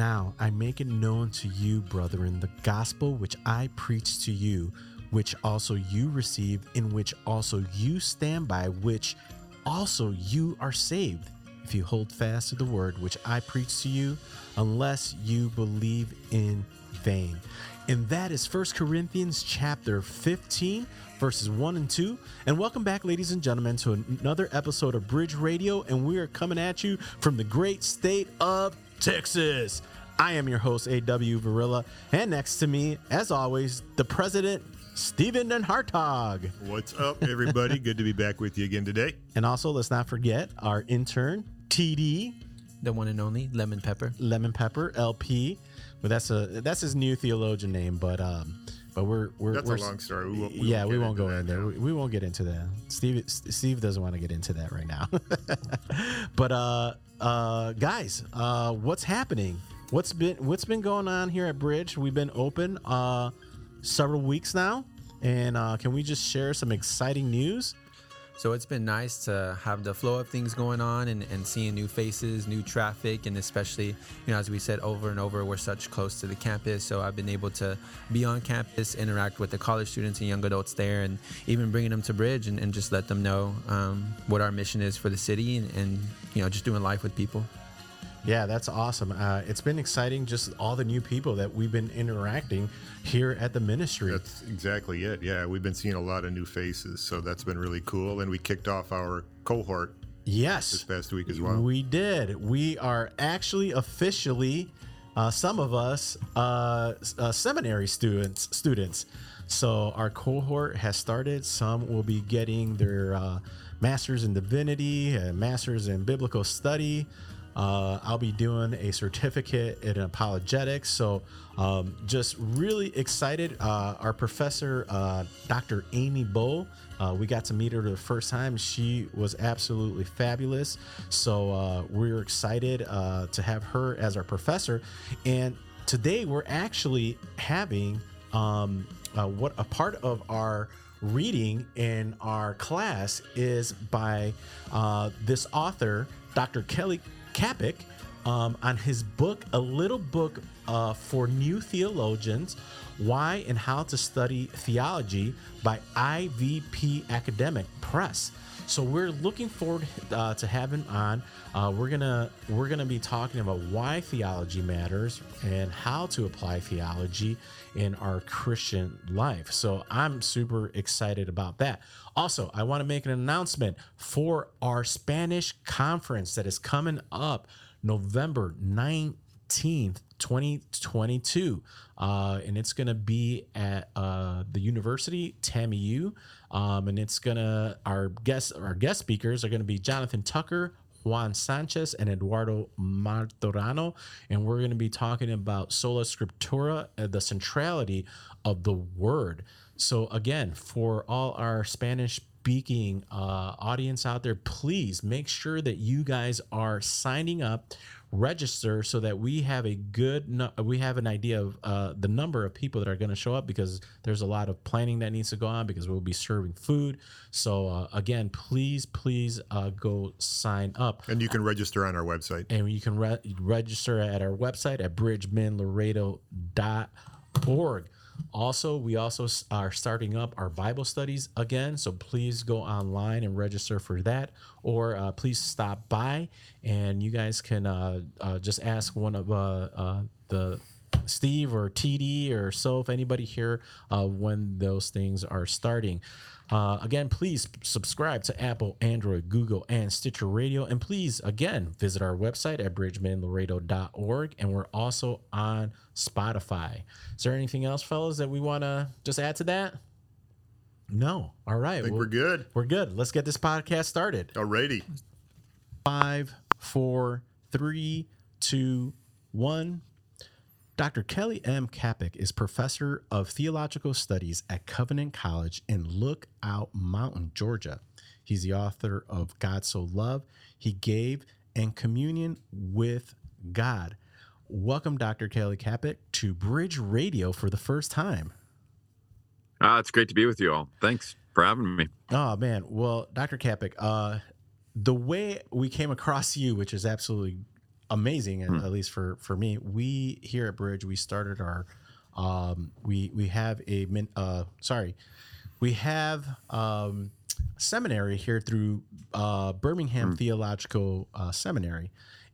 now I make it known to you, brethren, the gospel which I preached to you, which also you received, in which also you stand by, which also you are saved, if you hold fast to the word which I preached to you, unless you believe in vain. And that is 1 Corinthians chapter 15, verses 1 and 2. And welcome back, ladies and gentlemen, to another episode of Bridge Radio. And we are coming at you from the great state of Texas. I am your host, A.W. Varilla. And next to me, as always, the president, Stephen and Hartog. What's up, everybody? Good to be back with you again today. And also, let's not forget our intern, TD, the one and only Lemon Pepper. Lemon Pepper, LP. Well, that's a that's his new theologian name, but um, but we're we're that's we're, a long story. We won't, we yeah, won't we won't go in there. We, we won't get into that. Steve Steve doesn't want to get into that right now. but uh, uh, guys, uh, what's happening? What's been what's been going on here at Bridge? We've been open uh, several weeks now, and uh, can we just share some exciting news? So it's been nice to have the flow of things going on and, and seeing new faces, new traffic, and especially, you know, as we said over and over, we're such close to the campus. So I've been able to be on campus, interact with the college students and young adults there, and even bringing them to Bridge and, and just let them know um, what our mission is for the city and, and, you know, just doing life with people. Yeah, that's awesome. Uh, it's been exciting, just all the new people that we've been interacting here at the ministry. That's exactly it. Yeah, we've been seeing a lot of new faces, so that's been really cool. And we kicked off our cohort yes, this past week as well. We did. We are actually officially, uh, some of us, uh, uh, seminary students. Students. So our cohort has started. Some will be getting their uh, masters in divinity, and masters in biblical study. Uh, I'll be doing a certificate in apologetics. So, um, just really excited. Uh, our professor, uh, Dr. Amy Bow, uh, we got to meet her the first time. She was absolutely fabulous. So, uh, we're excited uh, to have her as our professor. And today we're actually having um, what a part of our reading in our class is by this author, Dr. Kelly Kapic, um, on his book, a little book uh, for new theologians Why and How to Study Theology by IVP Academic Press. So we're looking forward uh, to having on. Uh, we're gonna we're gonna be talking about why theology matters and how to apply theology in our Christian life. So I'm super excited about that. Also, I want to make an announcement for our Spanish conference that is coming up November 19th, 2022. Uh, and it's going to be at uh, the university, TAMU. Um, and it's to, our guest, our guest speakers are going to be Jonathan Tucker, Juan Sanchez and Eduardo Martorano, and we're going to be talking about sola scriptura, uh, the centrality of the word. So again, for all our Spanish speaking uh, audience out there, please make sure that you guys are signing up, register, so that we have a good, nu- we have an idea of uh, the number of people that are going to show up because there's a lot of planning that needs to go on because we'll be serving food. So uh, again, please, please uh, go sign up. and you can register on our website. And you can re- register at our website at bridgemanlaredo.org. Also, we also are starting up our Bible studies again. So please go online and register for that. Or uh, please stop by and you guys can uh, uh, just ask one of uh, uh, the Steve or TD or so if anybody here uh, when those things are starting. Uh, again, please subscribe to Apple, Android, Google, and Stitcher Radio. And please, again, visit our website at bridgemanlaredo.org. And we're also on Spotify. Is there anything else, fellas, that we want to just add to that? No. All right. I think well, we're good. We're good. Let's get this podcast started. Alrighty. Five, four, three, two, one. Dr. Kelly M. Kapic is professor of theological studies at Covenant College in Lookout Mountain, Georgia. He's the author of God So Loved, He Gave, and Communion with God. Welcome, Dr. Kelly Kapic, to Bridge Radio for the first time. Ah, it's great to be with you all. Thanks for having me. Oh man, well, Dr. Kapic, uh, the way we came across you, which is absolutely amazing, hmm. at least for for me. We here at Bridge, we started our um, we we have a min, uh, sorry, we have um, seminary here through uh, Birmingham mm. Theological uh, Seminary,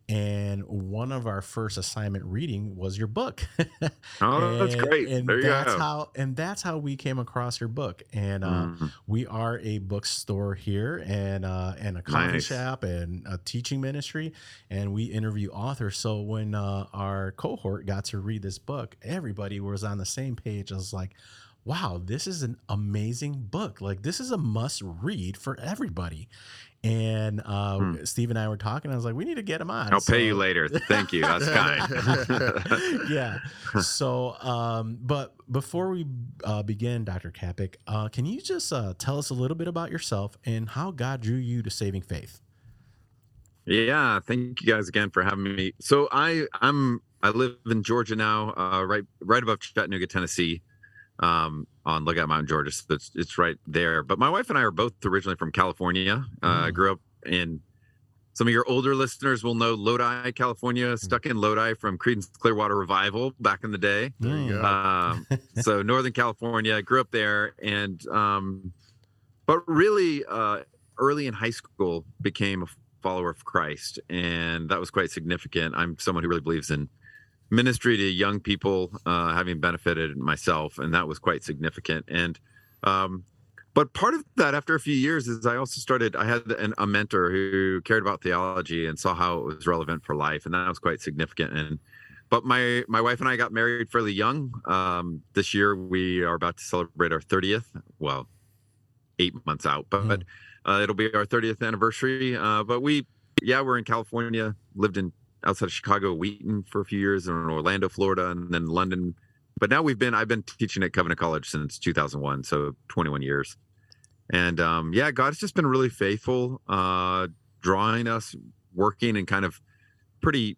and one of our first assignment reading was your book. oh, and, that's great. And there that's go. how and that's how we came across your book. And uh, mm. we are a bookstore here and uh, and a coffee nice. shop and a teaching ministry, and we interview authors. So when uh, our cohort got to read this book, everybody was on the same page. I was like. Wow, this is an amazing book. Like, this is a must read for everybody. And uh, hmm. Steve and I were talking. I was like, we need to get him on. I'll so. pay you later. Thank you. That's kind. yeah. So, um, but before we uh, begin, Dr. Kapic, uh, can you just uh, tell us a little bit about yourself and how God drew you to saving faith? Yeah, thank you guys again for having me. So I I'm I live in Georgia now, uh, right right above Chattanooga, Tennessee um, on Lookout Mountain, Georgia. So it's, it's right there. But my wife and I are both originally from California. Uh, mm. Grew up in some of your older listeners will know Lodi, California, mm. stuck in Lodi from Creedence Clearwater Revival back in the day. There you go. Um, so Northern California, I grew up there, and um, but really uh, early in high school became a follower of Christ, and that was quite significant. I'm someone who really believes in ministry to young people, uh, having benefited myself, and that was quite significant. And um, but part of that, after a few years, is I also started. I had an, a mentor who cared about theology and saw how it was relevant for life, and that was quite significant. And but my my wife and I got married fairly young. Um, this year we are about to celebrate our 30th. Well, eight months out, but, mm. but uh, it'll be our 30th anniversary. Uh, but we, yeah, we're in California. Lived in outside of Chicago, Wheaton for a few years, and Orlando, Florida, and then London. But now we've been I've been teaching at Covenant College since 2001, so 21 years. And um, yeah, God's just been really faithful, uh, drawing us, working in kind of pretty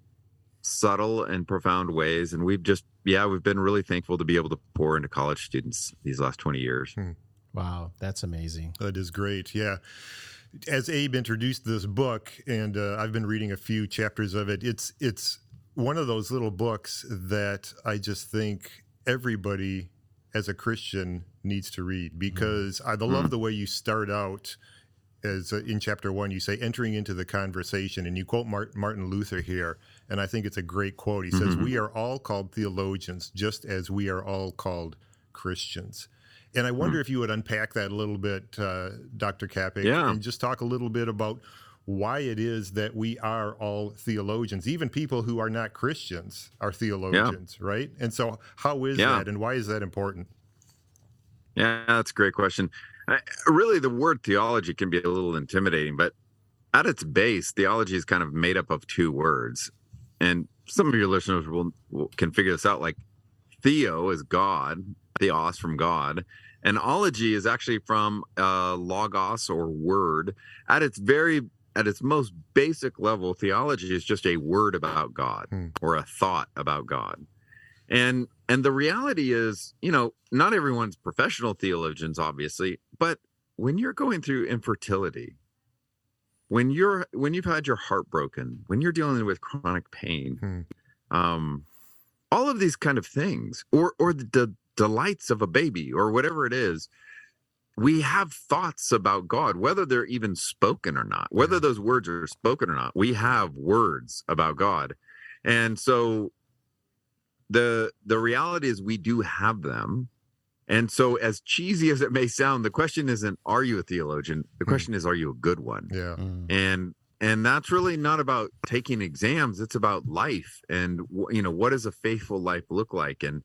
subtle and profound ways. And we've just yeah, we've been really thankful to be able to pour into college students these last 20 years. Hmm. Wow, that's amazing. That is great. Yeah as Abe introduced this book, and uh, I've been reading a few chapters of it. It's it's one of those little books that I just think everybody as a Christian needs to read mm-hmm. because mm. I love mm. the way you start out as uh, in chapter one. You say entering into the conversation, and you quote Martin Luther here, and I think it's a great quote. He mm-hmm. says, "We are all called theologians, just as we are all called Christians." And I wonder mm. if you would unpack that a little bit, uh, Dr. Kapic, yeah. and just talk a little bit about why it is that we are all theologians. Even people who are not Christians are theologians, yeah. right? And so, how is yeah. that, and why is that important? Yeah, that's a great question. I, really, the word theology can be a little intimidating, but at its base, theology is kind of made up of two words. And some of your listeners will, will can figure this out. Like theo is God, theos from God. And ology is actually from uh, logos or word. At its very at its most basic level, theology is just a word about God hmm. or a thought about God. And and the reality is, you know, not everyone's professional theologians, obviously, but when you're going through infertility, when you're when you've had your heart broken, when you're dealing with chronic pain, hmm. um, all of these kind of things, or or the, the delights of a baby or whatever it is we have thoughts about God, whether they're even spoken or not, whether those words are spoken or not. We have words about God. And so the the reality is we do have them. And so as cheesy as it may sound, the question isn't are you a theologian? The hmm. question mm. is are you a good one? Yeah. Mm. And and that's really not about taking exams, it's about life and you know what does a faithful life look like and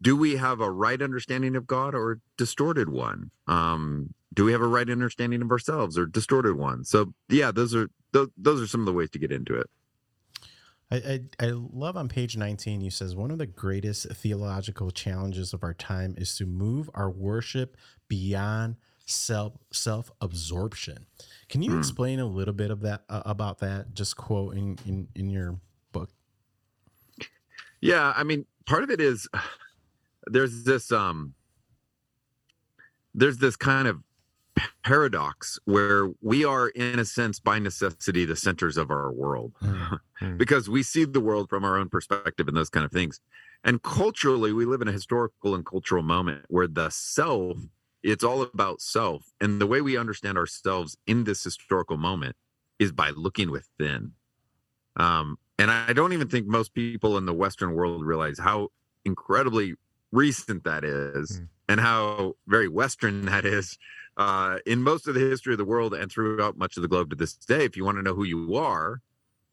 do we have a right understanding of God or a distorted one? Um, do we have a right understanding of ourselves or distorted one? So yeah, those are those, those are some of the ways to get into it. I, I, I love on page 19 you says one of the greatest theological challenges of our time is to move our worship beyond self self absorption. Can you hmm. explain a little bit of that uh, about that? Just quoting in in your book. Yeah, I mean, part of it is there's this um there's this kind of paradox where we are, in a sense, by necessity, the centers of our world Mm. because we see the world from our own perspective and those kind of things. And culturally, we live in a historical and cultural moment where the self, it's all about self. And the way we understand ourselves in this historical moment is by looking within. Um, and I don't even think most people in the Western world realize how incredibly recent that is Mm. and how very Western that is. Uh, in most of the history of the world and throughout much of the globe to this day, if you want to know who you are,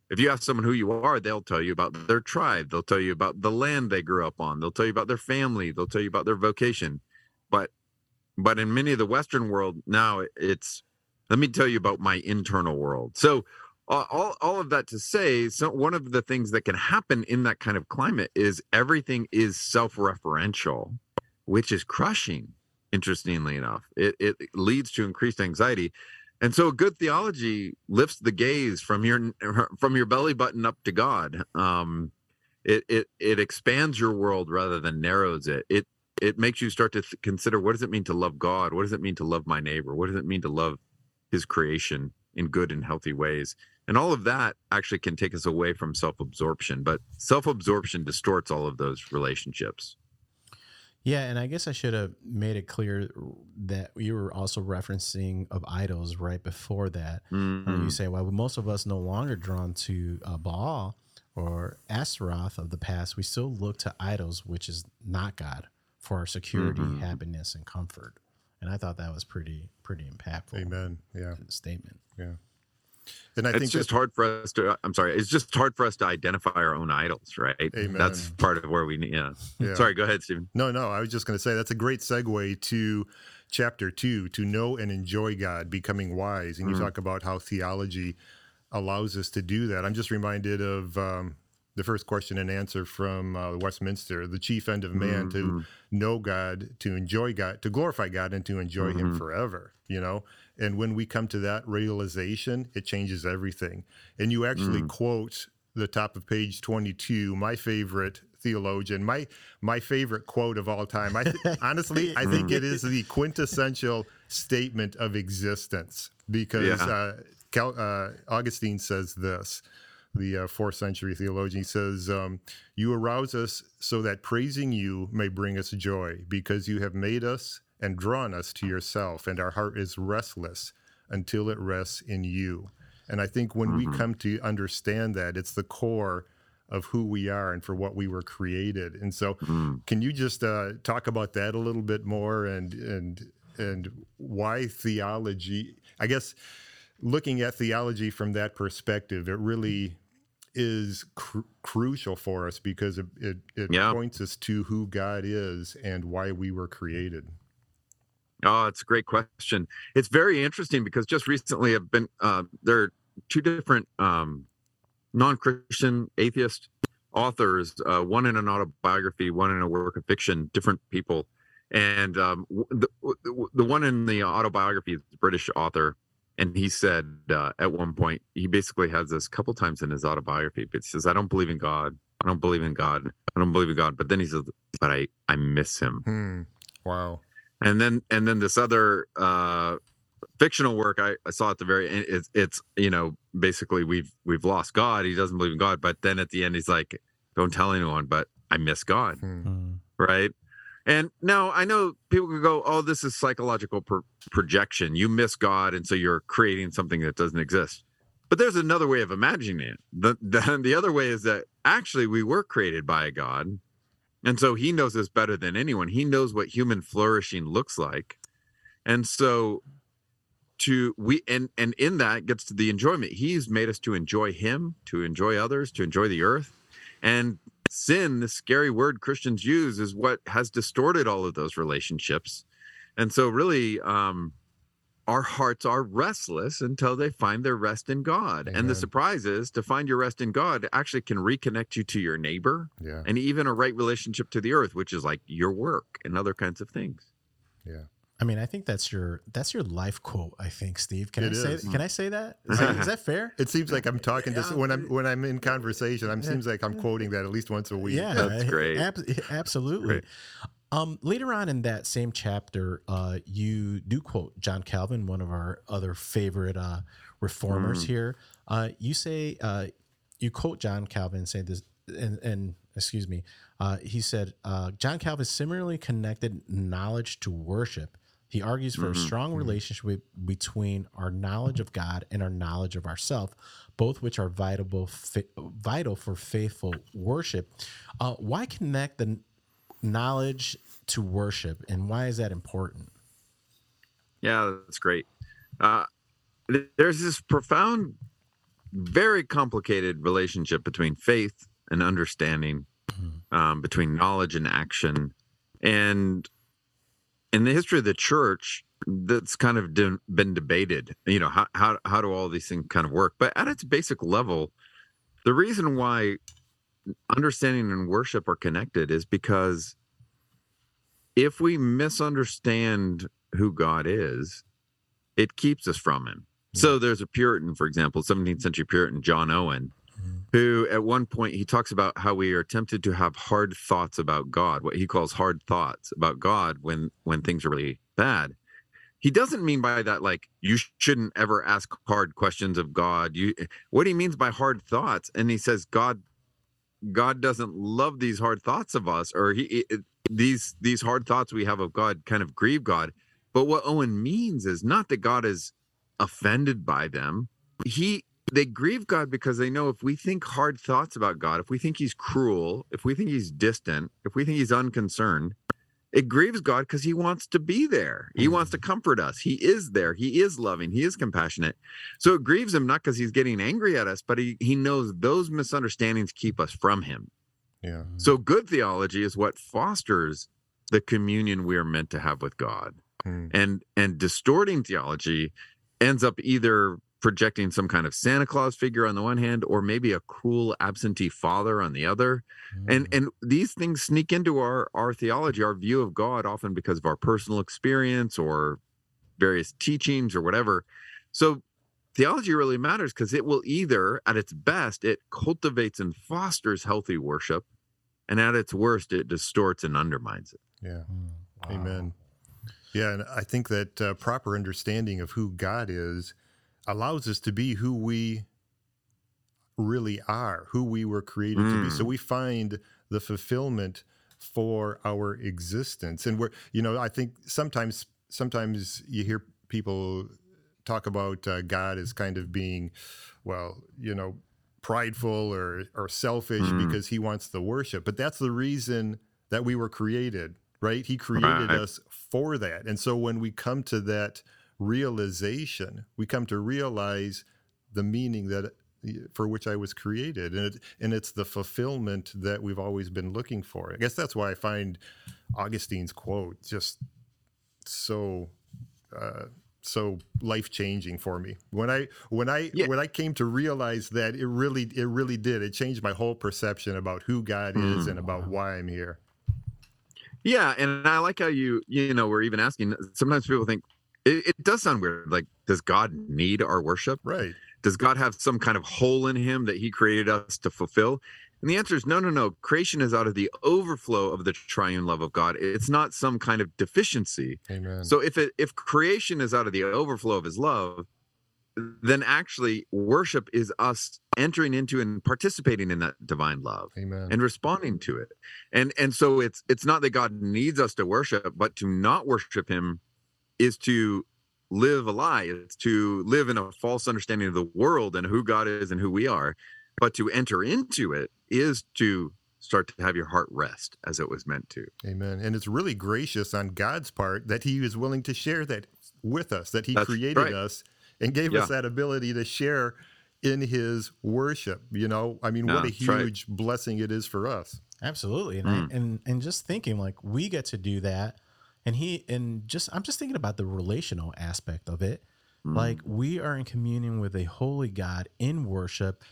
if you ask someone who you are, they'll tell you about their tribe. They'll tell you about the land they grew up on. They'll tell you about their family. They'll tell you about their vocation. But but in many of the Western world now, it's let me tell you about my internal world. So all all of that to say, so one of the things that can happen in that kind of climate is everything is self-referential, which is crushing. Interestingly enough, it it leads to increased anxiety. And so good theology lifts the gaze from your from your belly button up to God. Um, it it it expands your world rather than narrows it. It it makes you start to th- consider what does it mean to love God? What does it mean to love my neighbor? What does it mean to love His creation in good and healthy ways? And all of that actually can take us away from self-absorption. But self-absorption distorts all of those relationships. Yeah, and I guess I should have made it clear that you were also referencing of idols right before that. Mhm. Uh, You say, well, most of us no longer drawn to uh, Baal or Astaroth of the past. We still look to idols, which is not God, for our security, Mhm. happiness, and comfort. And I thought that was pretty pretty impactful Amen. Yeah. statement. Yeah. And I think it's think just hard for us to i'm sorry it's just hard for us to identify our own idols right Amen. that's part of where we need yeah, Yeah. sorry go ahead stephen No, no, I was just going to say that's a great segue to chapter two to know and enjoy God, becoming wise. And you Mhm. talk about how theology allows us to do that. I'm just reminded of um, the first question and answer from uh, Westminster the chief end of man to Mhm. know God, to enjoy God, to glorify God, and to enjoy Him Mhm. forever, you know? And when we come to that realization, it changes everything. And you actually Mm. quote the top of page 22, my favorite theologian, my my favorite quote of all time. I th- honestly, I think it is the quintessential statement of existence because Yeah. uh, Cal, uh, Augustine says this. The uh, fourth century theologian he says, um, You arouse us so that praising you may bring us joy, because you have made us and drawn us to yourself, and our heart is restless until it rests in you. And I think when we come to understand that, it's the core of who we are and for what we were created. And so, Mm. can you just uh, talk about that a little bit more and and and why theology? I guess looking at theology from that perspective, it really is cru- crucial for us because it it, it Yeah. points us to who God is and why we were created. Oh, it's a great question. It's very interesting because just recently I've been uh, there are two different um, non-Christian atheist authors, uh, one in an autobiography, one in a work of fiction, different people. And um, the, the one in the autobiography is a British author. And he said uh, at one point, he basically has this a couple times in his autobiography, but he says, I don't believe in God. I don't believe in God. I don't believe in God. But then he says, but I, I miss him Hmm. Wow. And then and then this other uh fictional work I, I saw at the very end it's it's you know basically we've we've lost god. He doesn't believe in god. But then at the end he's like don't tell anyone but i miss god. Hmm. Mm. right? And now i know people could go oh this is psychological pro- projection. You miss god and so you're creating something that doesn't exist. But there's another way of imagining it. The, the the other way is that actually we were created by a god and so he knows this better than anyone. He knows what human flourishing looks like. And so to we and and in that gets to the enjoyment. He's made us to enjoy him, to enjoy others, to enjoy the earth. And sin, the scary word Christians use, is what has distorted all of those relationships. And so really um our hearts are restless until they find their rest in God. And the surprise is to find your rest in God actually can reconnect you to your neighbor Yeah. and even a right relationship to the earth, which is like your work and other kinds of things. Yeah. I mean, I think that's your that's your life quote. I think, Steve. Can It I say can I say that? Is that, is that fair? It seems like I'm talking to when I'm when I'm in conversation. It seems like I'm quoting that at least once a week. Yeah, That's great. ab- absolutely. Great. Um, later on in that same chapter, uh, you do quote John Calvin, one of our other favorite uh, reformers here. Uh, you say uh, you quote John Calvin, and say this, and, and excuse me, uh, he said uh, John Calvin similarly connected knowledge to worship. He argues for a strong relationship between our knowledge of God and our knowledge of ourself, both which are vital, vital for faithful worship. Uh, why connect the knowledge to worship, and why is that important? Yeah, that's great. Uh, th- there's this profound, very complicated relationship between faith and understanding, um, between knowledge and action. And in the history of the church, that's kind of de- been debated. You know, how, how, how do all these things kind of work? But at its basic level, the reason why understanding and worship are connected is because if we misunderstand who God is, it keeps us from him. So mm. there's a Puritan, for example, 17th century Puritan John Owen, mm-hmm. who at one point he talks about how we are tempted to have hard thoughts about God, what he calls hard thoughts about God when when things are really bad. He doesn't mean by that like you shouldn't ever ask hard questions of God. You what he means by hard thoughts, and he says God God doesn't love these hard thoughts of us, or he it, these these hard thoughts we have of God kind of grieve God. But what Owen means is not that God is offended by them. He they grieve God because they know if we think hard thoughts about God, if we think he's cruel, if we think he's distant, if we think he's unconcerned, it grieves God because he wants to be there. He wants to mm-hmm. comfort us. He is there. He is loving. He is compassionate. So it grieves him not because he's getting angry at us, but he, he knows those misunderstandings keep us from him. Yeah. So good theology is what fosters the communion we are meant to have with God. Hmm. And and distorting theology ends up either projecting some kind of Santa Claus figure on the one hand or maybe a cruel absentee father on the other. And and these things sneak into our our theology, our view of God often because of our personal experience or various teachings or whatever. So theology really matters because it will either at its best it cultivates and fosters healthy worship and at its worst it distorts and undermines it. Yeah. Wow. Amen. Yeah, and I think that uh, proper understanding of who God is allows us to be who we really are, who we were created to be. Mm. So we find the fulfillment for our existence. And we're, you know, I think sometimes, sometimes you hear people talk about uh, God as kind of being, well, you know, prideful or or selfish Mm. because he wants the worship. But that's the reason that we were created, right? He created Right. us for that. And so when we come to that realization, we come to realize the meaning that for which I was created, and it, and it's the fulfillment that we've always been looking for. I guess that's why I find Augustine's quote just so uh, so life changing for me. When I when I Yeah. when I came to realize that it really it really did. It changed my whole perception about who God is Mm. and about why I'm here. Yeah, and I like how you you know we're even asking. Sometimes people think it, it does sound weird. Like, does God need our worship? Right. Does God have some kind of hole in him that He created us to fulfill? And the answer is no, no, no. Creation is out of the overflow of the triune love of God. It's not some kind of deficiency. Amen. So if it if creation is out of the overflow of His love, then actually worship is us entering into and participating in that divine love Amen. and responding to it and and so it's it's not that god needs us to worship but to not worship him is to live a lie it's to live in a false understanding of the world and who god is and who we are but to enter into it is to start to have your heart rest as it was meant to Amen. And it's really gracious on God's part that He is willing to share that with us, that He That's created right. us and gave Yeah. us that ability to share in His worship. You know, I mean, Yeah, what a that's right. huge blessing it is for us. Absolutely, and I, mm. and and just thinking like we get to do that, and he and just I'm just thinking about the relational aspect of it. Like mm. we are in communion with a holy God in worship.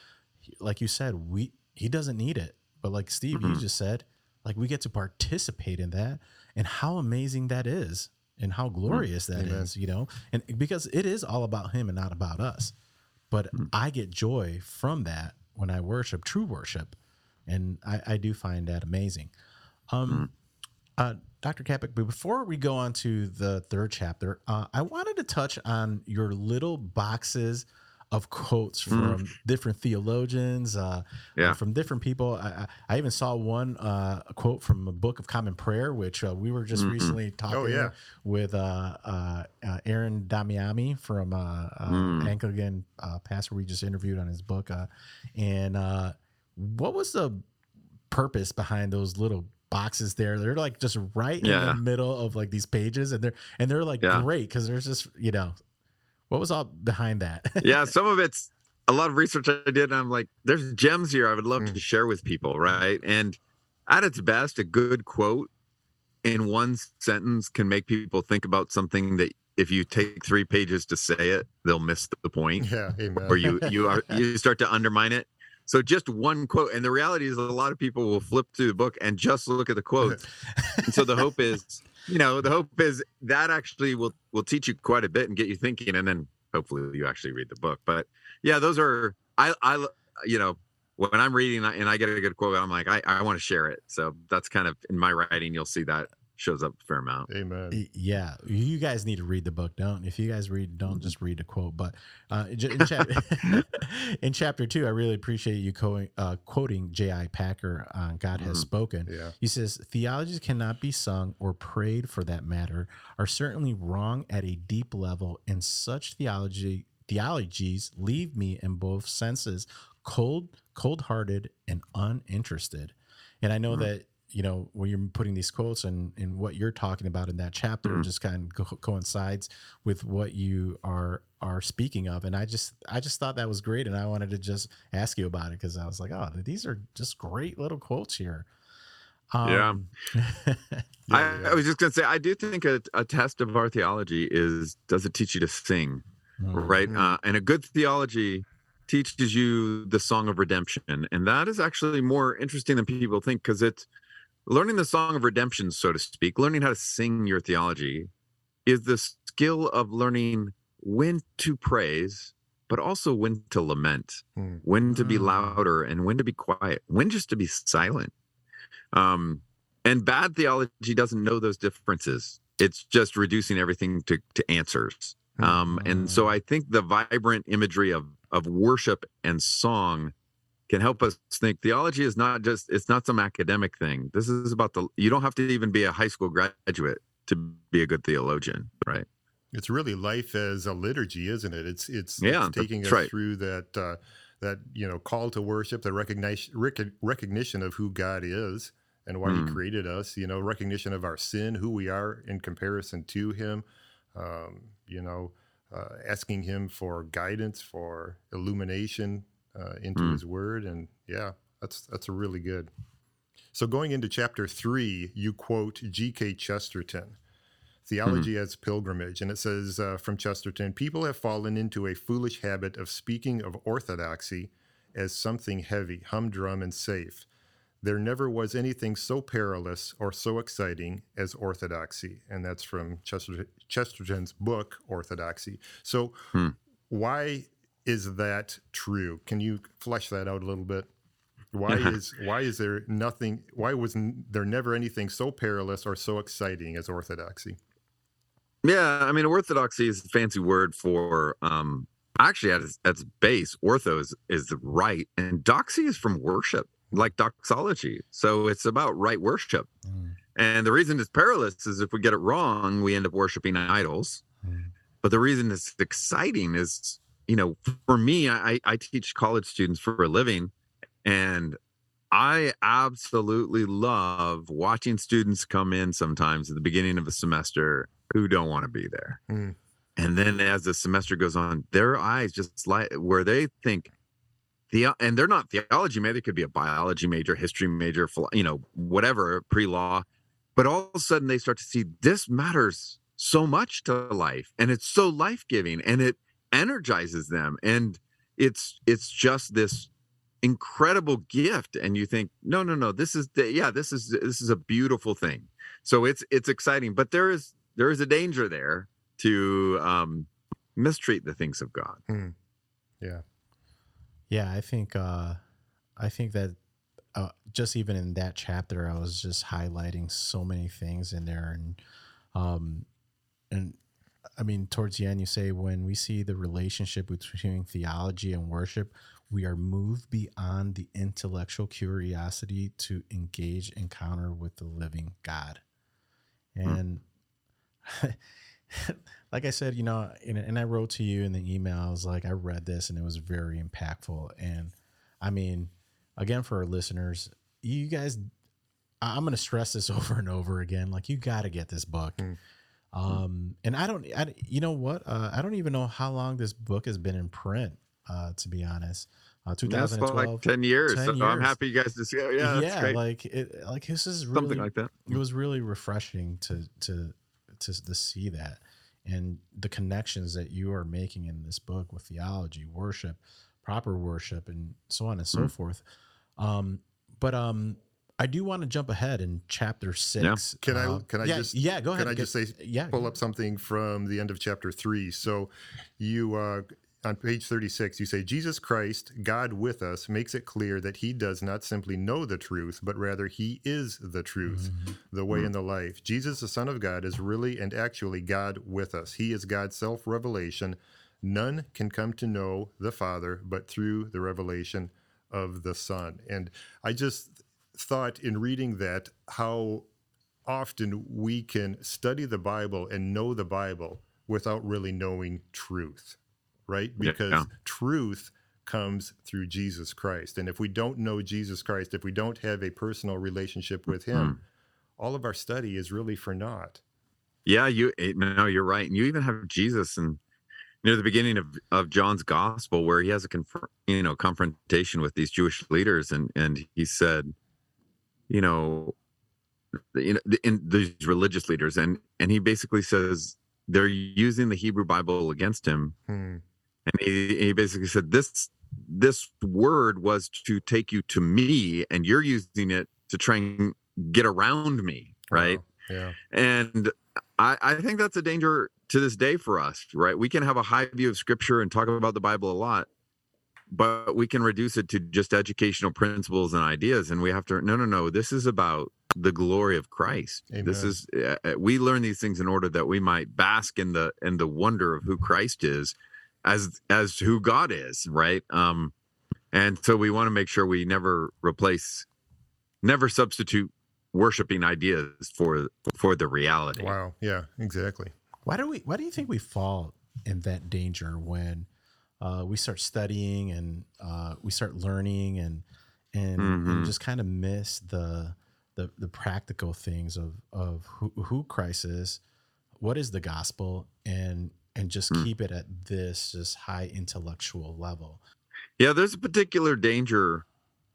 Like you said, we he doesn't need it, but like Steve, you just said, like we get to participate in that, and how amazing that is, and how glorious that is, you know, and because it is all about him and not about us. But I get joy from that when I worship, true worship. And I, I do find that amazing. Um, Uh, Dr. Kapic, but before we go on to the third chapter, uh, I wanted to touch on your little boxes of quotes from different theologians, uh, Yeah. uh, from different people. I, I I even saw one uh, a quote from a Book of Common Prayer, which uh, we were just recently talking yeah. with uh, uh, uh, Aaron Damiani from uh, uh, Mm. Anglican uh, pastor we just interviewed on his book. Uh, and uh, what was the purpose behind those little boxes there? They're like just right in the middle of like these pages, and they're and they're like Yeah. great because there's just you know what was all behind that? yeah, some of it's a lot of research I did. And I'm like, there's gems here I would love to mm. share with people, right? And at its best, a good quote in one sentence can make people think about something that if you take three pages to say it, they'll miss the point, Yeah, amen. or you you are you start to undermine it. So just one quote, and the reality is a lot of people will flip through the book and just look at the quotes. and so the hope is, you know, the hope is that actually will will teach you quite a bit and get you thinking, and then hopefully you actually read the book. But yeah, those are I I you know when I'm reading and I get a good quote, I'm like I I want to share it. So that's kind of in my writing, you'll see that shows up a fair amount. amen. Yeah you guys need to read the book don't if you guys read don't just read the quote but uh in, in, chap- in chapter two i really appreciate you co- uh, quoting j.i packer on god has Mhm. spoken Yeah. he says theologies cannot be sung or prayed for that matter are certainly wrong at a deep level and such theology theologies leave me in both senses cold cold-hearted and uninterested and i know Mhm. that you know when you're putting these quotes and and what you're talking about in that chapter Mhm. just kind of co- coincides with what you are are speaking of and i just i just thought that was great and i wanted to just ask you about it because i was like oh these are just great little quotes here um, Yeah, I. I was just gonna say I do think a, a test of our theology is does it teach you to sing? right? Mhm. Uh, and a good theology teaches you the song of redemption, and that is actually more interesting than people think because it's learning the song of redemption, so to speak. Learning how to sing your theology is the skill of learning when to praise, but also when to lament, Hmm. when to be Mm. louder, and when to be quiet, when just to be silent. Um, and bad theology doesn't know those differences. It's just reducing everything to, to answers. Um, and so I think the vibrant imagery of of worship and song can help us think theology is not just it's not some academic thing. This is about the you don't have to even be a high school graduate to be a good theologian, right? It's really life as a liturgy, isn't it? It's it's, Yeah, it's taking us right. through that uh, that you know call to worship, the recognition rec- recognition of who God is and why Mm. He created us. You know, recognition of our sin, who we are in comparison to Him. Um, you know, uh, asking Him for guidance, for illumination uh, into Mm. His Word, and yeah, that's that's really good. So going into chapter three, you quote G.K. Chesterton theology as pilgrimage. And it says uh, from Chesterton people have fallen into a foolish habit of speaking of orthodoxy as something heavy, humdrum, and safe. There never was anything so perilous or so exciting as orthodoxy. And that's from Chester- Chesterton's book, Orthodoxy. So, Hmm. why is that true? Can you flesh that out a little bit? Why is why is there nothing? Why was there never anything so perilous or so exciting as orthodoxy? Yeah, I mean, orthodoxy is a fancy word for um actually at its, at its base, ortho is, is the right, and doxy is from worship, like doxology. So it's about right worship. Mm. And the reason it's perilous is if we get it wrong, we end up worshiping idols. Mm. But the reason it's exciting is, you know, for me, I, I teach college students for a living, and I absolutely love watching students come in sometimes at the beginning of a semester who don't want to be there. Mm. And then as the semester goes on, their eyes just light where they think the and they're not theology major, they could be a biology major, history major, you know, whatever, pre-law. But all of a sudden they start to see this matters so much to life and it's so life-giving and it energizes them and it's it's just this incredible gift and you think no no no this is the, yeah this is this is a beautiful thing. So it's it's exciting but there is there is a danger there to um mistreat the things of god. Yeah. Yeah, I think uh, I think that uh, just even in that chapter, I was just highlighting so many things in there, and um, and I mean, towards the end, you say when we see the relationship between theology and worship, we are moved beyond the intellectual curiosity to engage encounter with the living God. And like I said, you know, and, and I wrote to you in the email, I was like, I read this and it was very impactful. And I mean, again, for our listeners, you guys, I'm going to stress this over and over again. Like, you got to get this book. Mm. Um, and I don't, I, you know what? Uh, I don't even know how long this book has been in print, uh, to be honest. Uh, That's 2012. about like 10 years. 10 so I'm happy you guys to see. Oh, yeah, that's yeah, great. like it, like this is really, Something like that. it was really refreshing to to to to see that and the connections that you are making in this book with theology worship proper worship and so on and so Mm. forth um but um i do want to jump ahead in chapter six Can I- Uh, can I yeah, just- yeah go ahead Can I just say, yeah pull up something from the end of chapter three? So, you uh, on page thirty-six, you say Jesus Christ, God with us, makes it clear that He does not simply know the truth, but rather He is the truth, the way, and the life. Jesus, the Son of God, is really and actually God with us. He is God's self-revelation. None can come to know the Father but through the revelation of the Son. And I just thought in reading that how often we can study the Bible and know the Bible without really knowing truth, right? Yeah. Because truth comes through Jesus Christ. And if we don't know Jesus Christ, if we don't have a personal relationship with Him, all of our study is really for naught. Yeah, you eh, no, you're right. And you even have Jesus and near the beginning of, of John's gospel where he has a you know confrontation with these Jewish leaders and and he said, you know, you know, in these religious leaders and and he basically says they're using the Hebrew Bible against him Hmm. and he, he basically said this this word was to take you to me and you're using it to try and get around me right Wow. Yeah. and I, I think that's a danger to this day for us, right? We can have a high view of scripture and talk about the Bible a lot, but we can reduce it to just educational principles and ideas. And we have to, no, no, no, this is about the glory of Christ. This is, uh, uh, we learn these things in order that we might bask in the, in the wonder of who Christ is as, as who God is, right? Um, and so we want to make sure we never replace, never substitute worshiping ideas for for the reality. Wow. Yeah, exactly. Why do we? Why do you think we fall in that danger when uh, we start studying and uh, we start learning and and, and Mhm. just kind of miss the, the the practical things of of who, who Christ is, what is the gospel, and and just Mm. keep it at this just high intellectual level. Yeah, there's a particular danger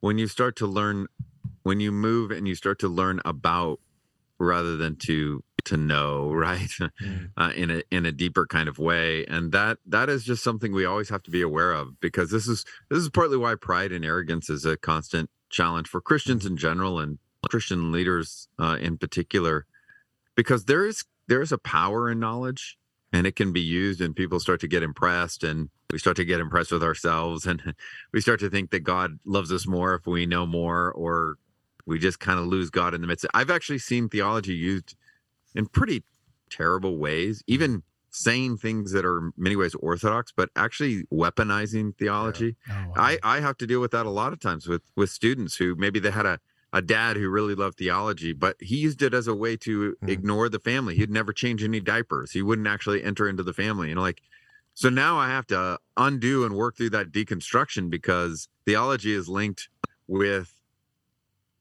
when you start to learn when you move and you start to learn about rather than to to know, right? Mm. uh, in a in a deeper kind of way, and that that is just something we always have to be aware of because this is this is partly why pride and arrogance is a constant challenge for Christians in general and Christian leaders uh, in particular, because there is there is a power in knowledge, and it can be used, and people start to get impressed, and we start to get impressed with ourselves, and we start to think that God loves us more if we know more, or we just kind of lose God in the midst. I've actually seen theology used in pretty terrible ways, even saying things that are in many ways orthodox, but actually weaponizing theology. Oh, wow. I, I have to deal with that a lot of times with with students who maybe they had a, a dad who really loved theology, but he used it as a way to Hmm. ignore the family. He'd never change any diapers. He wouldn't actually enter into the family. And like so now I have to undo and work through that deconstruction because theology is linked with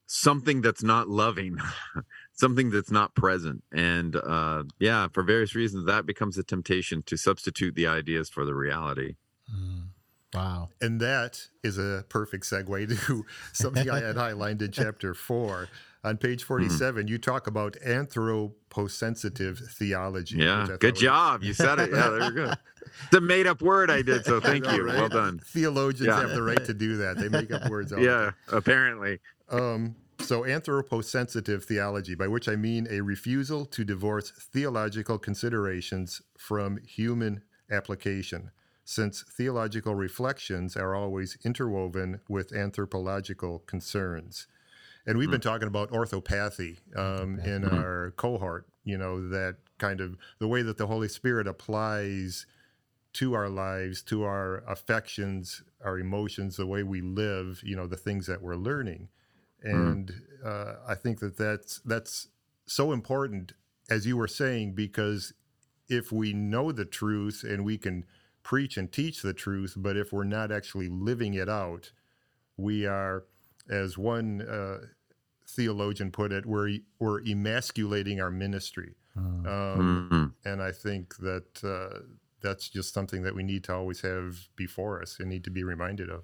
something that's not loving something that's not present and uh yeah for various reasons that becomes a temptation to substitute the ideas for the reality Mm. wow. And that is a perfect segue to something I had highlighted in chapter four. On page 47, you talk about anthroposensitive theology. yeah which I thought good was- job you said it yeah there we go it's a made-up word i did so thank know, you right? well done Theologians Yeah. have the right to do that. They make up words. All the yeah apparently Um, so, anthroposensitive theology, by which I mean a refusal to divorce theological considerations from human application, since theological reflections are always interwoven with anthropological concerns. and we've been talking about orthopathy um, in our cohort. You know that kind of the way that the Holy Spirit applies to our lives, to our affections, our emotions, the way we live. You know the things that we're learning, and uh, I think that that's that's so important as you were saying because if we know the truth and we can preach and teach the truth, but if we're not actually living it out, we are, as one uh, theologian put it, we're we're emasculating our ministry, um, Mhm. and I think that uh, that's just something that we need to always have before us and need to be reminded of.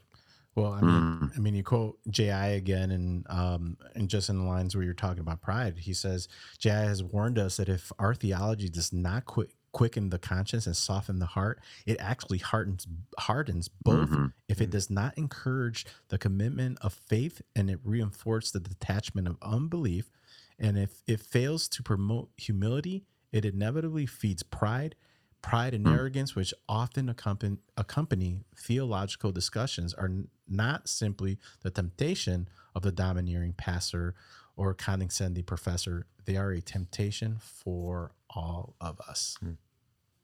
Well, I mean, hmm. I mean, you quote Ji again, and um, and just in the lines where you're talking about pride, he says Ji has warned us that if our theology does not quick, quicken the conscience and soften the heart, it actually hardens hardens both. Mm-hmm. If it mm-hmm. does not encourage the commitment of faith and it reinforces the detachment of unbelief, and if it fails to promote humility, it inevitably feeds pride. Pride and arrogance, which often accompany, accompany theological discussions, are n- not simply the temptation of the domineering pastor or condescending professor. They are a temptation for all of us.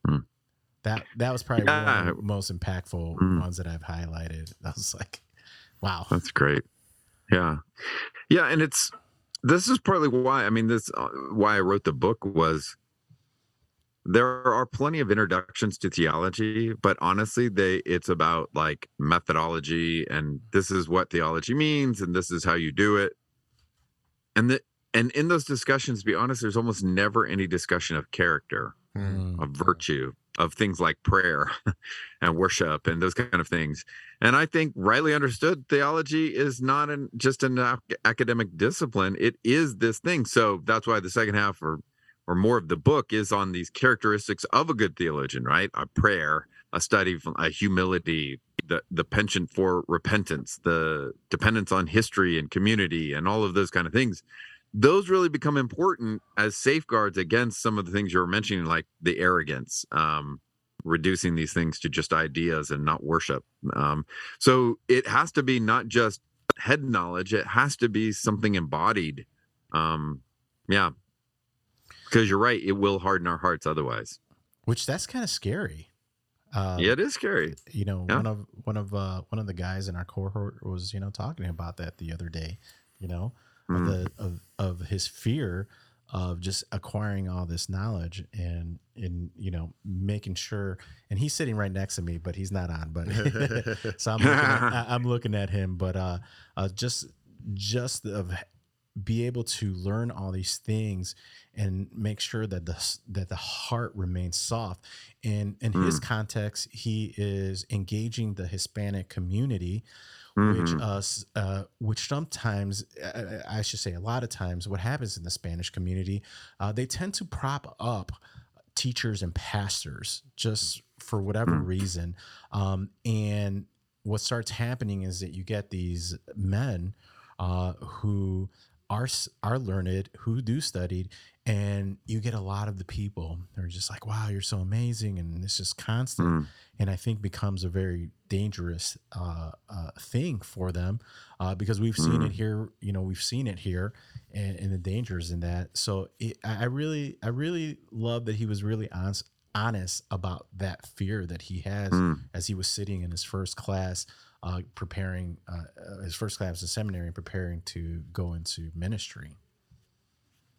Hmm. That that was probably one of the most impactful Hmm. ones that I've highlighted. I was like, wow. That's great. Yeah. Yeah. And it's, this is partly why, I mean, this, uh, why I wrote the book was there are plenty of introductions to theology, but honestly, they, it's about like methodology and this is what theology means and this is how you do it. And that, and in those discussions, to be honest, there's almost never any discussion of character Mm. of virtue of things like prayer and worship and those kind of things and i think rightly understood theology is not an just an academic discipline it is this thing so that's why the second half or or more of the book is on these characteristics of a good theologian right a prayer a study of a humility the the penchant for repentance the dependence on history and community and all of those kind of things those really become important as safeguards against some of the things you were mentioning, like the arrogance, um, reducing these things to just ideas and not worship. Um, so it has to be not just head knowledge; it has to be something embodied. Um, yeah, because you're right; it will harden our hearts otherwise. Which that's kind of scary. Uh, yeah, it is scary. you know Yeah. one of one of uh one of the guys in our cohort was you know talking about that the other day you know of Mm. the of of his fear of just acquiring all this knowledge and and you know making sure and he's sitting right next to me but he's not on but so i'm looking at, i'm looking at him but uh uh just just of be able to learn all these things and make sure that the that the heart remains soft. And in his context he is engaging the hispanic community which Mhm. uh, uh which sometimes uh, i should say a lot of times what happens in the spanish community uh, they tend to prop up teachers and pastors just for whatever reason. Um and what starts happening is that you get these men uh, who are are learned, who do studied, and you get a lot of the people who are just like, "Wow, you're so amazing," and it's just constant, Mm. and I think becomes a very dangerous uh, uh, thing for them uh, because we've seen it here. You know, we've seen it here, and, and the dangers in that. So it, I I really, I really love that he was really honest honest about that fear that he has Mm. as he was sitting in his first class uh, preparing uh, uh, his first class in seminary and preparing to go into ministry.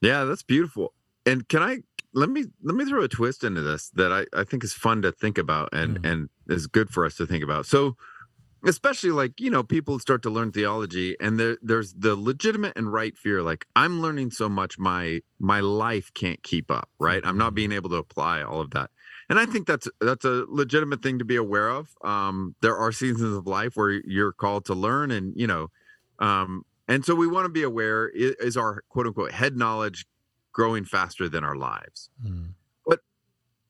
Yeah, that's beautiful. And can I let me let me throw a twist into this that I, I think is fun to think about and Mm. and is good for us to think about. So especially like, you know, people start to learn theology and there there's the legitimate and right fear like I'm learning so much my my life can't keep up, right? I'm not being able to apply all of that. And I think that's that's a legitimate thing to be aware of. Um, there are seasons of life where you're called to learn, and you know, um, and so we want to be aware: i- is our quote unquote head knowledge growing faster than our lives? Mm.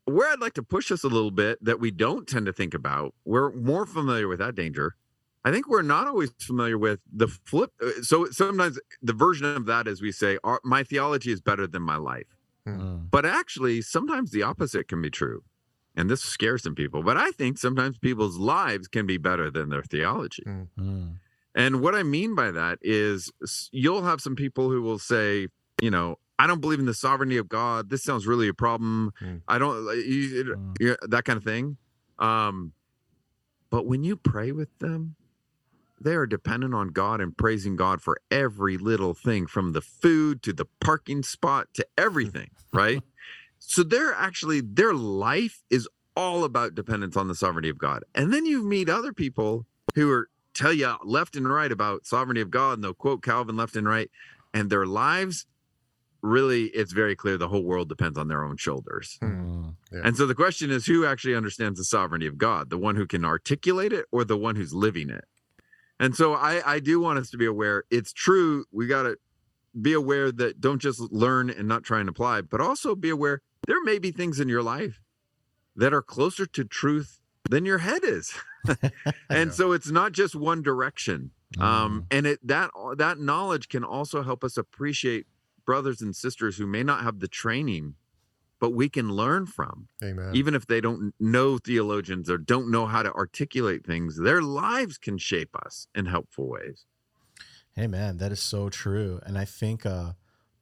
Where I'd like to push us a little bit that we don't tend to think about, we're more familiar with that danger. I think we're not always familiar with the flip. uh, So sometimes the version of that is we say, "Our- "My theology is better than my life." Mm. But actually, sometimes the opposite can be true. And this scares some people. But I think sometimes people's lives can be better than their theology. Mm. And what I mean by that is you'll have some people who will say, you know, I don't believe in the sovereignty of God. This sounds really a problem. Mm. I don't like, you, it- yeah, that kind of thing. Um, but when you pray with them, they are dependent on God and praising God for every little thing from the food to the parking spot to everything, right? so they're actually, their life is all about dependence on the sovereignty of God. And then you meet other people who are tell you left and right about sovereignty of God and they'll quote Calvin left and right. And their lives really, it's very clear the whole world depends on their own shoulders. Mm. Yeah. And so the question is who actually understands the sovereignty of God, the one who can articulate it or the one who's living it? And so I, I do want us to be aware it's true. We got to be aware that don't just learn and not try and apply, but also be aware there may be things in your life that are closer to truth than your head is. and Yeah. so it's not just one direction. Um, and it that that knowledge can also help us appreciate brothers and sisters who may not have the training, but we can learn from Amen. even if they don't know theologians or don't know how to articulate things, their lives can shape us in helpful ways. Hey man, that is so true. And I think uh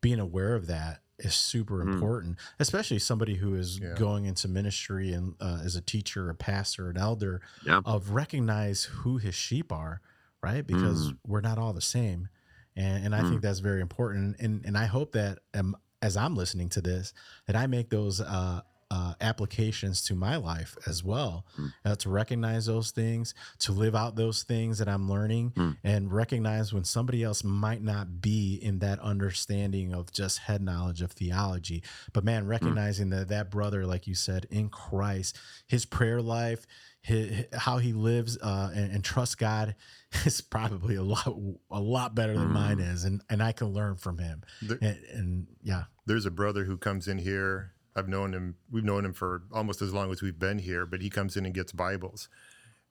being aware of that is super Mm. important, especially somebody who is Yeah. going into ministry and uh, as a teacher, a pastor, an elder, Yeah. of recognize who his sheep are, right? Because Mm. we're not all the same. And and I think that's very important. And and I hope that um, as I'm listening to this, that I make those uh uh, applications to my life as well Mm. uh, to recognize those things to live out those things that i'm learning Mm. and recognize when somebody else might not be in that understanding of just head knowledge of theology but man recognizing that that brother like you said in christ his prayer life his, how he lives uh, and, and trusts god is probably a lot a lot better than mine is and and i can learn from him There- and, and yeah there's a brother who comes in here. I've known him. We've known him for almost as long as we've been here, but he comes in and gets Bibles,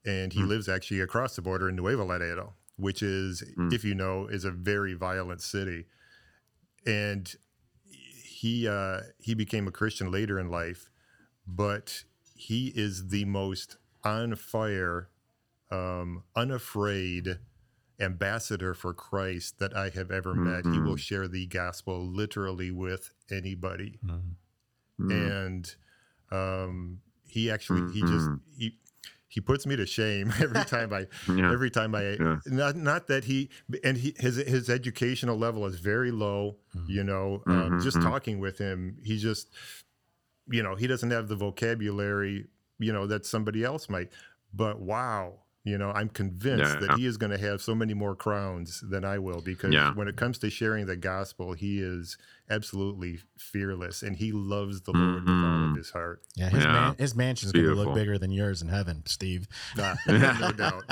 and he lives actually across the border in Nuevo Laredo, which is, if you know, is a very violent city. And he uh, he became a Christian later in life, but he is the most on fire, um, unafraid ambassador for Christ that I have ever met. He will share the gospel literally with anybody, Mm. and um, he actually he just he he puts me to shame every time I Yeah. every time I Yeah. not not that he and he his his educational level is very low. You know, um, just talking with him, he just you know he doesn't have the vocabulary you know that somebody else might. But wow. You know, I'm convinced Yeah. that he is going to have so many more crowns than I will because Yeah. when it comes to sharing the gospel, he is absolutely fearless and he loves the Lord with all of his heart. yeah his, Yeah. Man, his mansion's gonna look bigger than yours in heaven steve Nah, no doubt.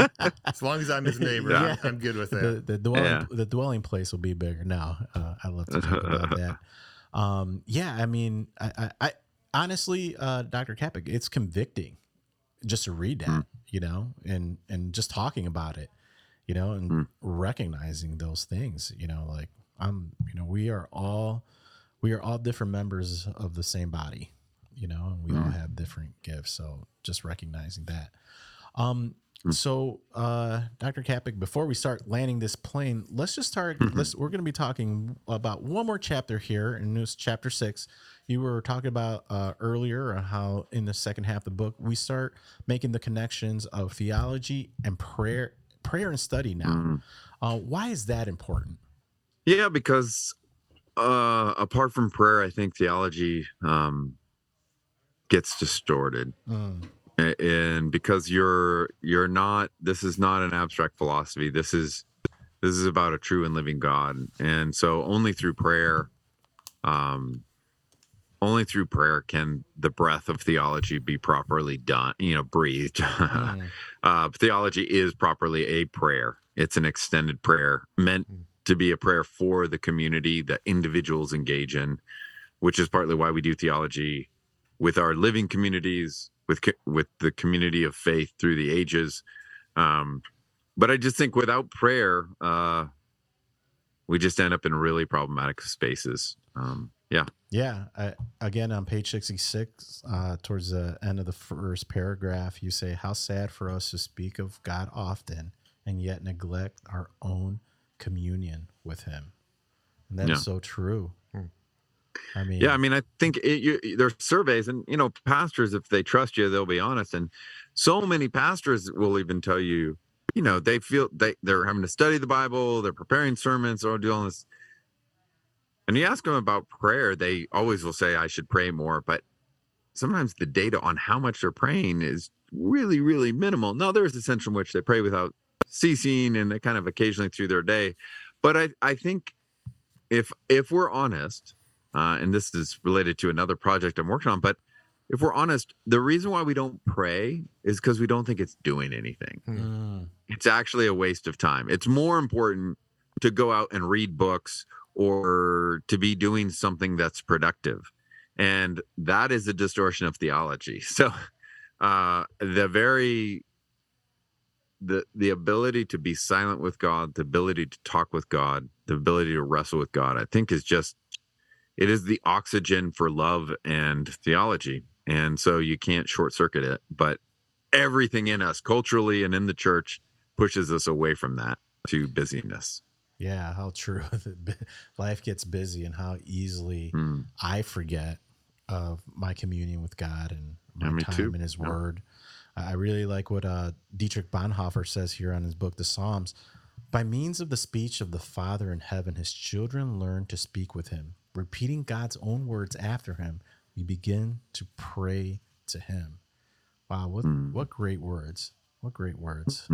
As long as I'm his neighbor, Yeah. I'm, I'm good with that. the, the dwelling Yeah. the dwelling place will be bigger now uh, i love to talk about that um yeah i mean i i, I honestly uh dr Kapic, it's convicting just to read that Mm. you know and and just talking about it you know and Mm. recognizing those things you know like i'm you know we are all we are all different members of the same body you know and we Mm. all have different gifts so just recognizing that um Mm. so uh dr Kapic, before we start landing this plane let's just start Mm-hmm. let's we're going to be talking about one more chapter here and this chapter six you were talking about uh, earlier how in the second half of the book we start making the connections of theology and prayer prayer and study now. Mm-hmm. uh, why is that important? Yeah, because uh, apart from prayer, I think theology um, gets distorted. Mm, and because you're you're not this is not an abstract philosophy. This is this is about a true and living god. And so only through prayer um only through prayer can the breath of theology be properly done you know breathed. Mm, uh theology is properly a prayer. It's an extended prayer meant to be a prayer for the community that individuals engage in which is partly why we do theology with our living communities with co- with the community of faith through the ages. Um but i just think without prayer uh we just end up in really problematic spaces. Um yeah yeah I, again on page 66 uh, towards the end of the first paragraph you say how sad for us to speak of god often and yet neglect our own communion with Him. And that is Yeah. so true. I mean, Yeah, I mean, I think it, you, there's surveys, and you know, pastors, if they trust you, they'll be honest. And so many pastors will even tell you, you know, they feel they they're having to study the Bible, they're preparing sermons, or doing this. And you ask them about prayer, they always will say, "I should pray more," but sometimes the data on how much they're praying is really, really minimal. Now, there's a sense in which they pray without ceasing, and they kind of occasionally through their day. But I, I think if if we're honest uh, and this is related to another project I'm working on. But if we're honest, the reason why we don't pray is because we don't think it's doing anything. Mm, It's actually a waste of time. It's more important to go out and read books or to be doing something that's productive. And that is a distortion of theology. So uh, the very the the ability to be silent with God, the ability to talk with God, the ability to wrestle with God, I think is just it is the oxygen for love and theology. And so you can't short circuit it, but everything in us culturally and in the church pushes us away from that to busyness. Yeah, how true. Life gets busy and how easily Hmm. I forget of my communion with God and my Yeah, time too. in His Yeah. Word. I really like what uh, Dietrich Bonhoeffer says here on his book, The Psalms. By means of the speech of the Father in heaven, his children learn to speak with him. Repeating God's own words after him, we begin to pray to him. Wow, what Hmm. what great words! What great words!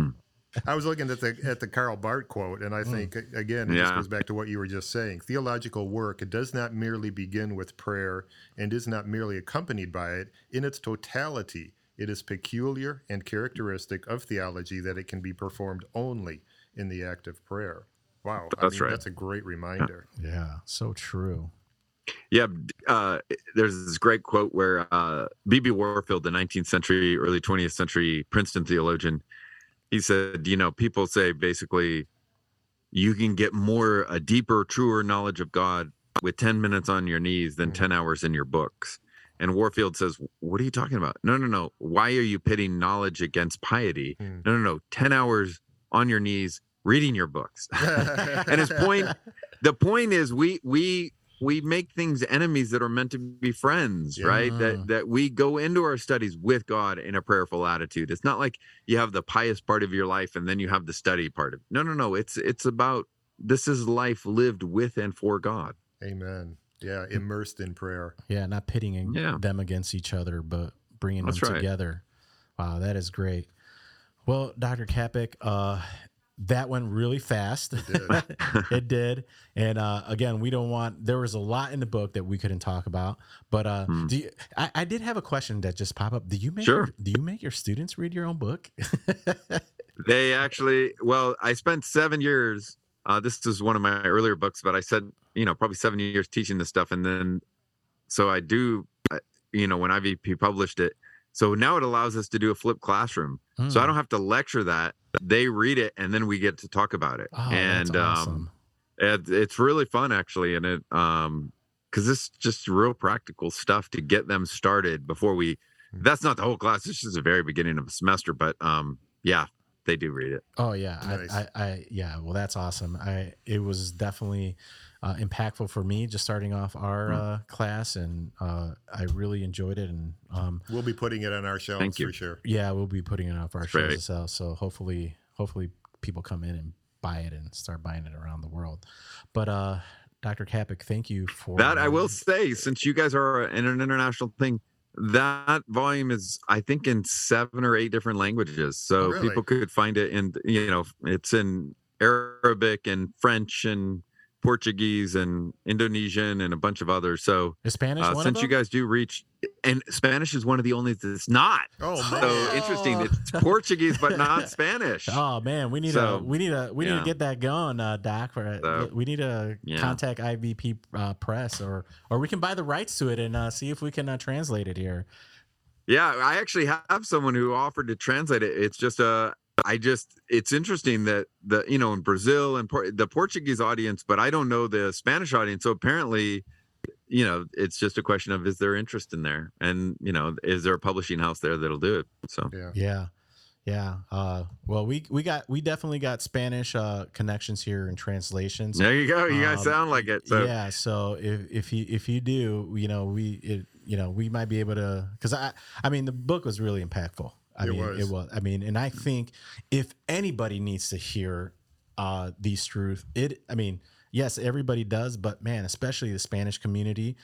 I was looking at the at the Karl Barth quote, and I think again it just goes back to what you were just saying. Theological work does not merely begin with prayer and is not merely accompanied by it. In its totality, it is peculiar and characteristic of theology that it can be performed only in the act of prayer. Wow, That's right. That's a great reminder. Yeah, so true. Yeah, uh, there's this great quote where uh, B.B. Warfield, the 19th century, early 20th century Princeton theologian, he said, you know, people say basically you can get more, a deeper, truer knowledge of God with 10 minutes on your knees than Mhm. 10 hours in your books. And Warfield says, what are you talking about? No, no, no. Why are you pitting knowledge against piety? Hmm. No, no, no. 10 hours on your knees reading your books. and his point the point is we we we make things enemies that are meant to be friends Yeah. right Mm. that that we go into our studies with god in a prayerful attitude it's not like you have the pious part of your life and then you have the study part of it. no no no it's it's about this is life lived with and for god Amen. Yeah, immersed in prayer. Yeah, not pitting Yeah. them against each other, but bringing That's them right. together. Wow, that is great. Well, Dr. Kapic, uh, that went really fast. It did. it did. And uh, again, we don't want. There was a lot in the book that we couldn't talk about. But uh, Hmm. do you, I, I did have a question that just popped up. Do you make Sure. do you make your students read your own book? they actually well i spent seven years uh, this is one of my earlier books but i said you know probably seven years teaching this stuff and then so i do you know when ivp published it so now it allows us to do a flipped classroom so Hmm. i don't have to lecture that they read it and then we get to talk about it Oh, and that's awesome. um it, it's really fun actually and it um because it's just real practical stuff to get them started before we Hmm. that's not the whole class this is the very beginning of a semester but um yeah they do read it Oh yeah, Nice. I, I, I yeah. Well, that's awesome. I it was definitely uh, impactful for me just starting off our Mm. uh, class, and uh, I really enjoyed it. And um, We'll be putting it on our shelves Thank you. for sure. yeah, we'll be putting it up our shows Great. as well. So hopefully, hopefully people come in and buy it and start buying it around the world. But uh, Dr. Kapic, thank you for That I will say, since you guys are in an international thing, that volume is, I think, in seven or eight different languages. So Oh, really? people could find it in, you know, it's in Arabic and French and Portuguese and Indonesian and a bunch of others. So Is Spanish uh, one since of you guys do reach, and Spanish is one of the only that's not. Oh man. So interesting. It's Portuguese, but not Spanish. Oh man, we need So, to we need to we need to get that going, uh, Doc. For, So, we need to yeah. contact IVP uh, Press, or or we can buy the rights to it and uh, see if we can uh, translate it here. Yeah, I actually have someone who offered to translate it. It's just a, I just, it's interesting that the, you know, in Brazil and Por- the Portuguese audience, but I don't know the Spanish audience. So apparently, you know, it's just a question of is there interest in there, and you know, is there a publishing house there that'll do it? So yeah. Yeah, Yeah. Uh, well, we we got we definitely got Spanish uh, connections here and translations. There you go. You guys Um, sound like it. So yeah. So if if you if you do, you know, we it, you know we might be able to because I I mean the book was really impactful. I It mean was. it was. I mean, and I think if anybody needs to hear uh, these truths, it. I mean, yes, everybody does, but man, especially the Spanish community.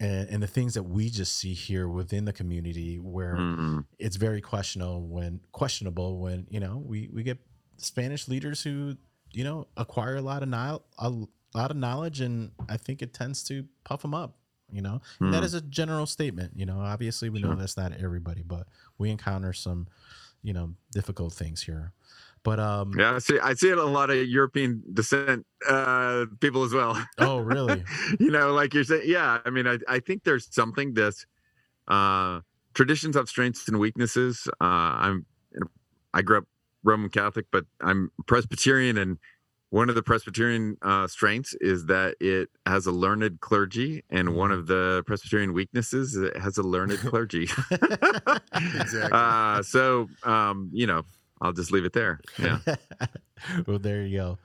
And, and the things that we just see here within the community, where Mm, it's very questionable when questionable when you know we we get Spanish leaders who you know acquire a lot of a lot of knowledge, and I think it tends to puff them up. You know, And that Hmm. a general statement. You know, obviously we know Sure. that's not everybody, but we encounter some you know difficult things here. But um, yeah, I see. I see it a lot of European descent uh, people as well. oh really? you know, like you're saying, yeah. I mean, I, I think there's something that uh, traditions have strengths and weaknesses. Uh, I'm, I grew up Roman Catholic, but I'm Presbyterian, and one of the Presbyterian uh, strengths is that it has a learned clergy, and one of the Presbyterian weaknesses is it has a learned clergy. Exactly. uh, so, um, you know, I'll just leave it there. Yeah. well, there you go.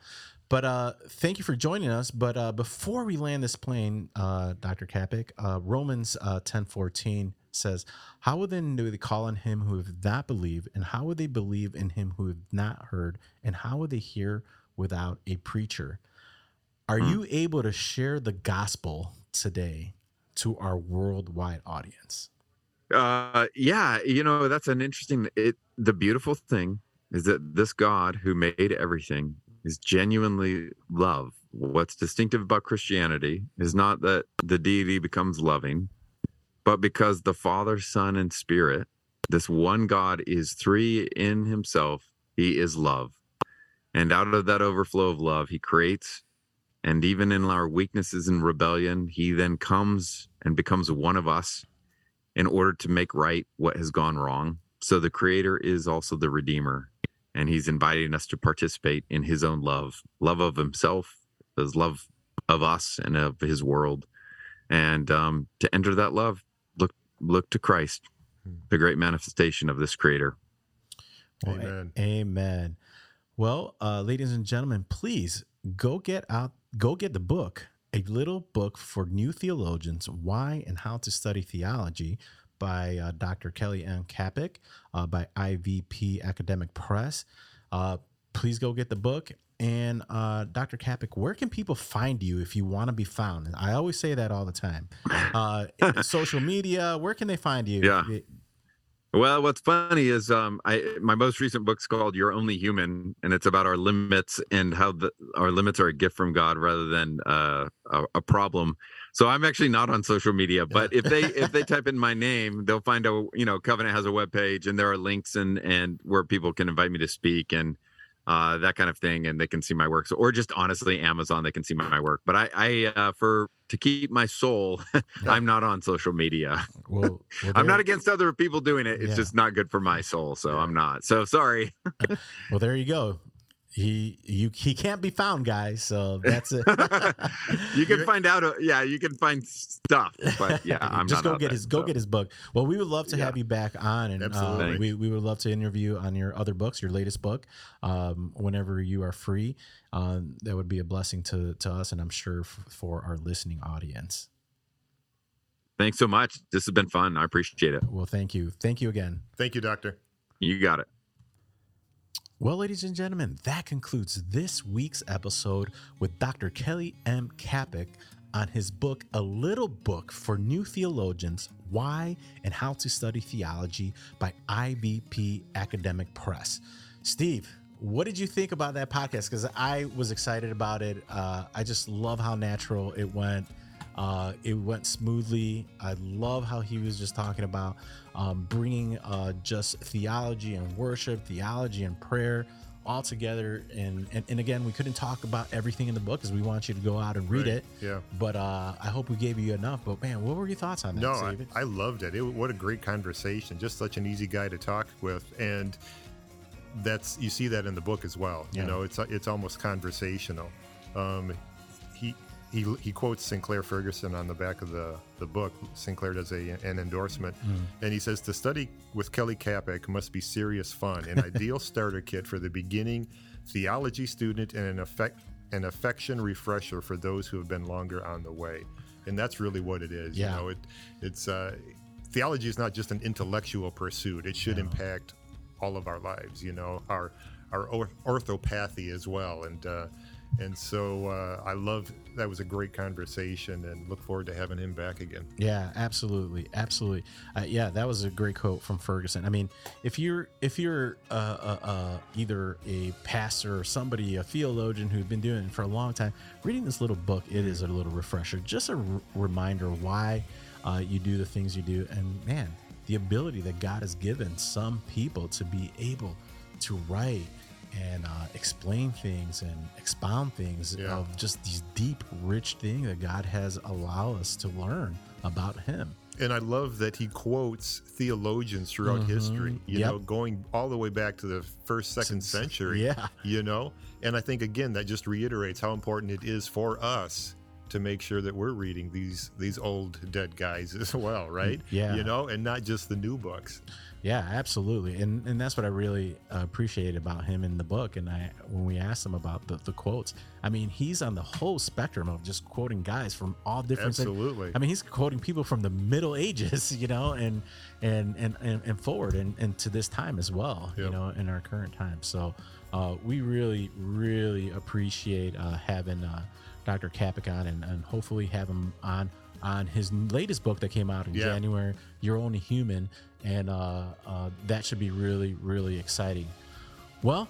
But uh, thank you for joining us. But uh, before we land this plane, uh, Dr. Kapic, uh, Romans uh, ten fourteen says, How will then do they call on him who have not believed? And how would they believe in him who have not heard? And how would they hear without a preacher? Are Hmm. you able to share the gospel today to our worldwide audience? uh yeah you know that's an interesting it the beautiful thing is that this god who made everything is genuinely love what's distinctive about christianity is not that the deity becomes loving but because the father son and spirit this one god is three in himself he is love and out of that overflow of love he creates and even in our weaknesses and rebellion he then comes and becomes one of us in order to make right what has gone wrong. So the creator is also the redeemer, and he's inviting us to participate in his own love, love of himself, his love of us and of his world. And um, to enter that love, look look to Christ, the great manifestation of this creator. Amen. amen. Well, uh, ladies and gentlemen, please go get out, go get the book, a little book for new theologians: Why and How to Study Theology, by uh, Dr. Kelly M. Kapic, uh, by IVP Academic Press. Uh, please go get the book. And uh, Dr. Kapic, where can people find you if you want to be found? I always say that all the time. Uh, social media, where can they find you? Yeah. Well, what's funny is um, I my most recent book's called "You're Only Human," and it's about our limits and how the, our limits are a gift from God rather than uh, a, a problem. So I'm actually not on social media, but if they if they type in my name, they'll find a you know Covenant has a webpage and there are links and and where people can invite me to speak and uh, that kind of thing, and they can see my work. So, or just honestly, Amazon, they can see my, work. But I, I uh, for to keep my soul, I'm not on social media. Well, well, I'm not against other people doing it. It's Yeah. just not good for my soul, so I'm not. So sorry. Well, there you go. He you he can't be found, guys. So that's it. you can find out. uh, Yeah, you can find stuff, but yeah, I'm just not go out get there, his go get his book. Well, we would love to Yeah. have you back on, and uh, we we would love to interview on your other books, your latest book, um, whenever you are free. Um, that would be a blessing to to us, and I'm sure f- for our listening audience. Thanks so much. This has been fun. I appreciate it. Well, thank you, thank you again. Thank you, Doctor. You got it. Well, ladies and gentlemen, that concludes this week's episode with Dr. Kelly M. Kapic on his book, A Little Book for New Theologians Why and How to Study Theology by IVP Academic Press. Steve, what did you think about that podcast? Because I was excited about it. Uh, I just love how natural it went. Uh, it went smoothly. I love how he was just talking about um, bringing uh, just theology and worship, theology and prayer all together. And, and and again, we couldn't talk about everything in the book because we want you to go out and read Right. it. Yeah. But uh, I hope we gave you enough. But man, what were your thoughts on that? No, I, I loved it. it. What a great conversation. Just such an easy guy to talk with, and that's you see that in the book as well. Yeah. You know, it's it's almost conversational. Um, he he quotes Sinclair Ferguson on the back of the the book. Sinclair does a an endorsement, and he says to study with Kelly Kapic must be serious fun, an ideal starter kit for the beginning theology student, and an effect an affection refresher for those who have been longer on the way. And that's really what it is. Yeah. You know, it it's uh, theology is not just an intellectual pursuit. It should impact all of our lives. You know, our our orthopathy as well, and uh, and so uh, I love that was a great conversation, and look forward to having him back again. Yeah, absolutely, absolutely. Uh, yeah, that was a great quote from Ferguson. I mean, if you're if you're uh, uh, uh, either a pastor or somebody, a theologian who's been doing it for a long time, reading this little book, it is a little refresher, just a r- reminder why uh, you do the things you do, and man, the ability that God has given some people to be able to write and uh, explain things and expound things Yeah. of just these deep, rich things that God has allowed us to learn about Him. And I love that he quotes theologians throughout history, you Mm-hmm. Yep. know, going all the way back to the first, second century. yeah. You know, and I think again that just reiterates how important it is for us to make sure that we're reading these these old dead guys as well, right? Yeah. You know, and not just the new books. Yeah, absolutely, and and that's what I really appreciate about him in the book. And I, when we asked him about the, the quotes, I mean, he's on the whole spectrum of just quoting guys from all different. Absolutely. I mean, he's quoting people from the Middle Ages, you know, and and and and, and forward, and, and to this time as well, you know, in our current time. So uh, we really, really appreciate uh, having uh, Dr. Kapic on, and, and hopefully have him on on his latest book that came out in Yeah. January, You're Only Human, and uh, uh, that should be really, really exciting. Well,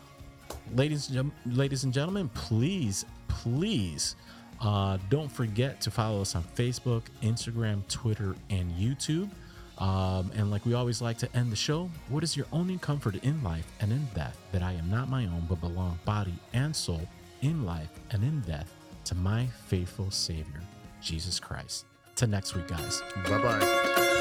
ladies and ladies and gentlemen, please, please uh, don't forget to follow us on Facebook, Instagram, Twitter, and YouTube. Um, and like we always like to end the show, what is your only comfort in life and in death? That I am not my own, but belong body and soul in life and in death to my faithful Savior, Jesus Christ. Till next week, guys. Bye bye.